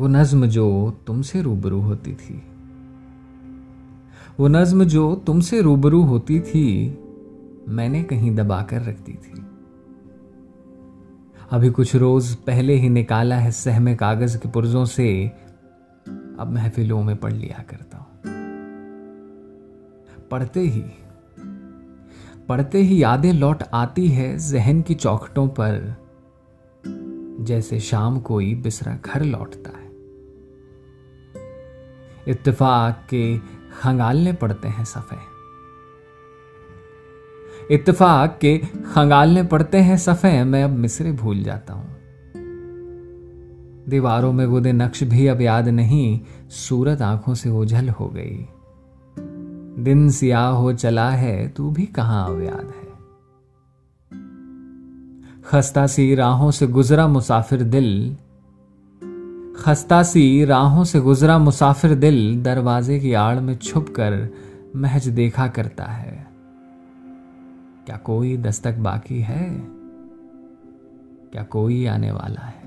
वो नज्म जो तुमसे रूबरू होती थी। वो नज्म जो तुमसे रूबरू होती थी, मैंने कहीं दबा कर रखती थी। अभी कुछ रोज पहले ही निकाला है सहमे कागज़ के पुर्जों से, अब महफिलों में पढ़ लिया करता हूँ। पढ़ते ही पढ़ते ही यादें लौट आती है जहन की चौखटों पर, जैसे शाम कोई बिसरा घर लौटता है। इत्तेफाक के खंगालने पड़ते हैं सफ़े। इत्तेफाक के खंगालने पड़ते हैं सफ़े, मैं अब मिसरे भूल जाता हूँ। दीवारों में गुदे नक्श भी अब याद नहीं, सूरत आँखों से ओझल हो गई। दिन सियाह हो चला है, तू भी कहाँ अब याद है? खस्ता सी राहों से गुजरा मुसाफिर दिल खस्ता सी राहों से गुजरा मुसाफिर दिल दरवाजे की आड़ में छुप कर महज देखा करता है। क्या कोई दस्तक बाकी है? क्या कोई आने वाला है?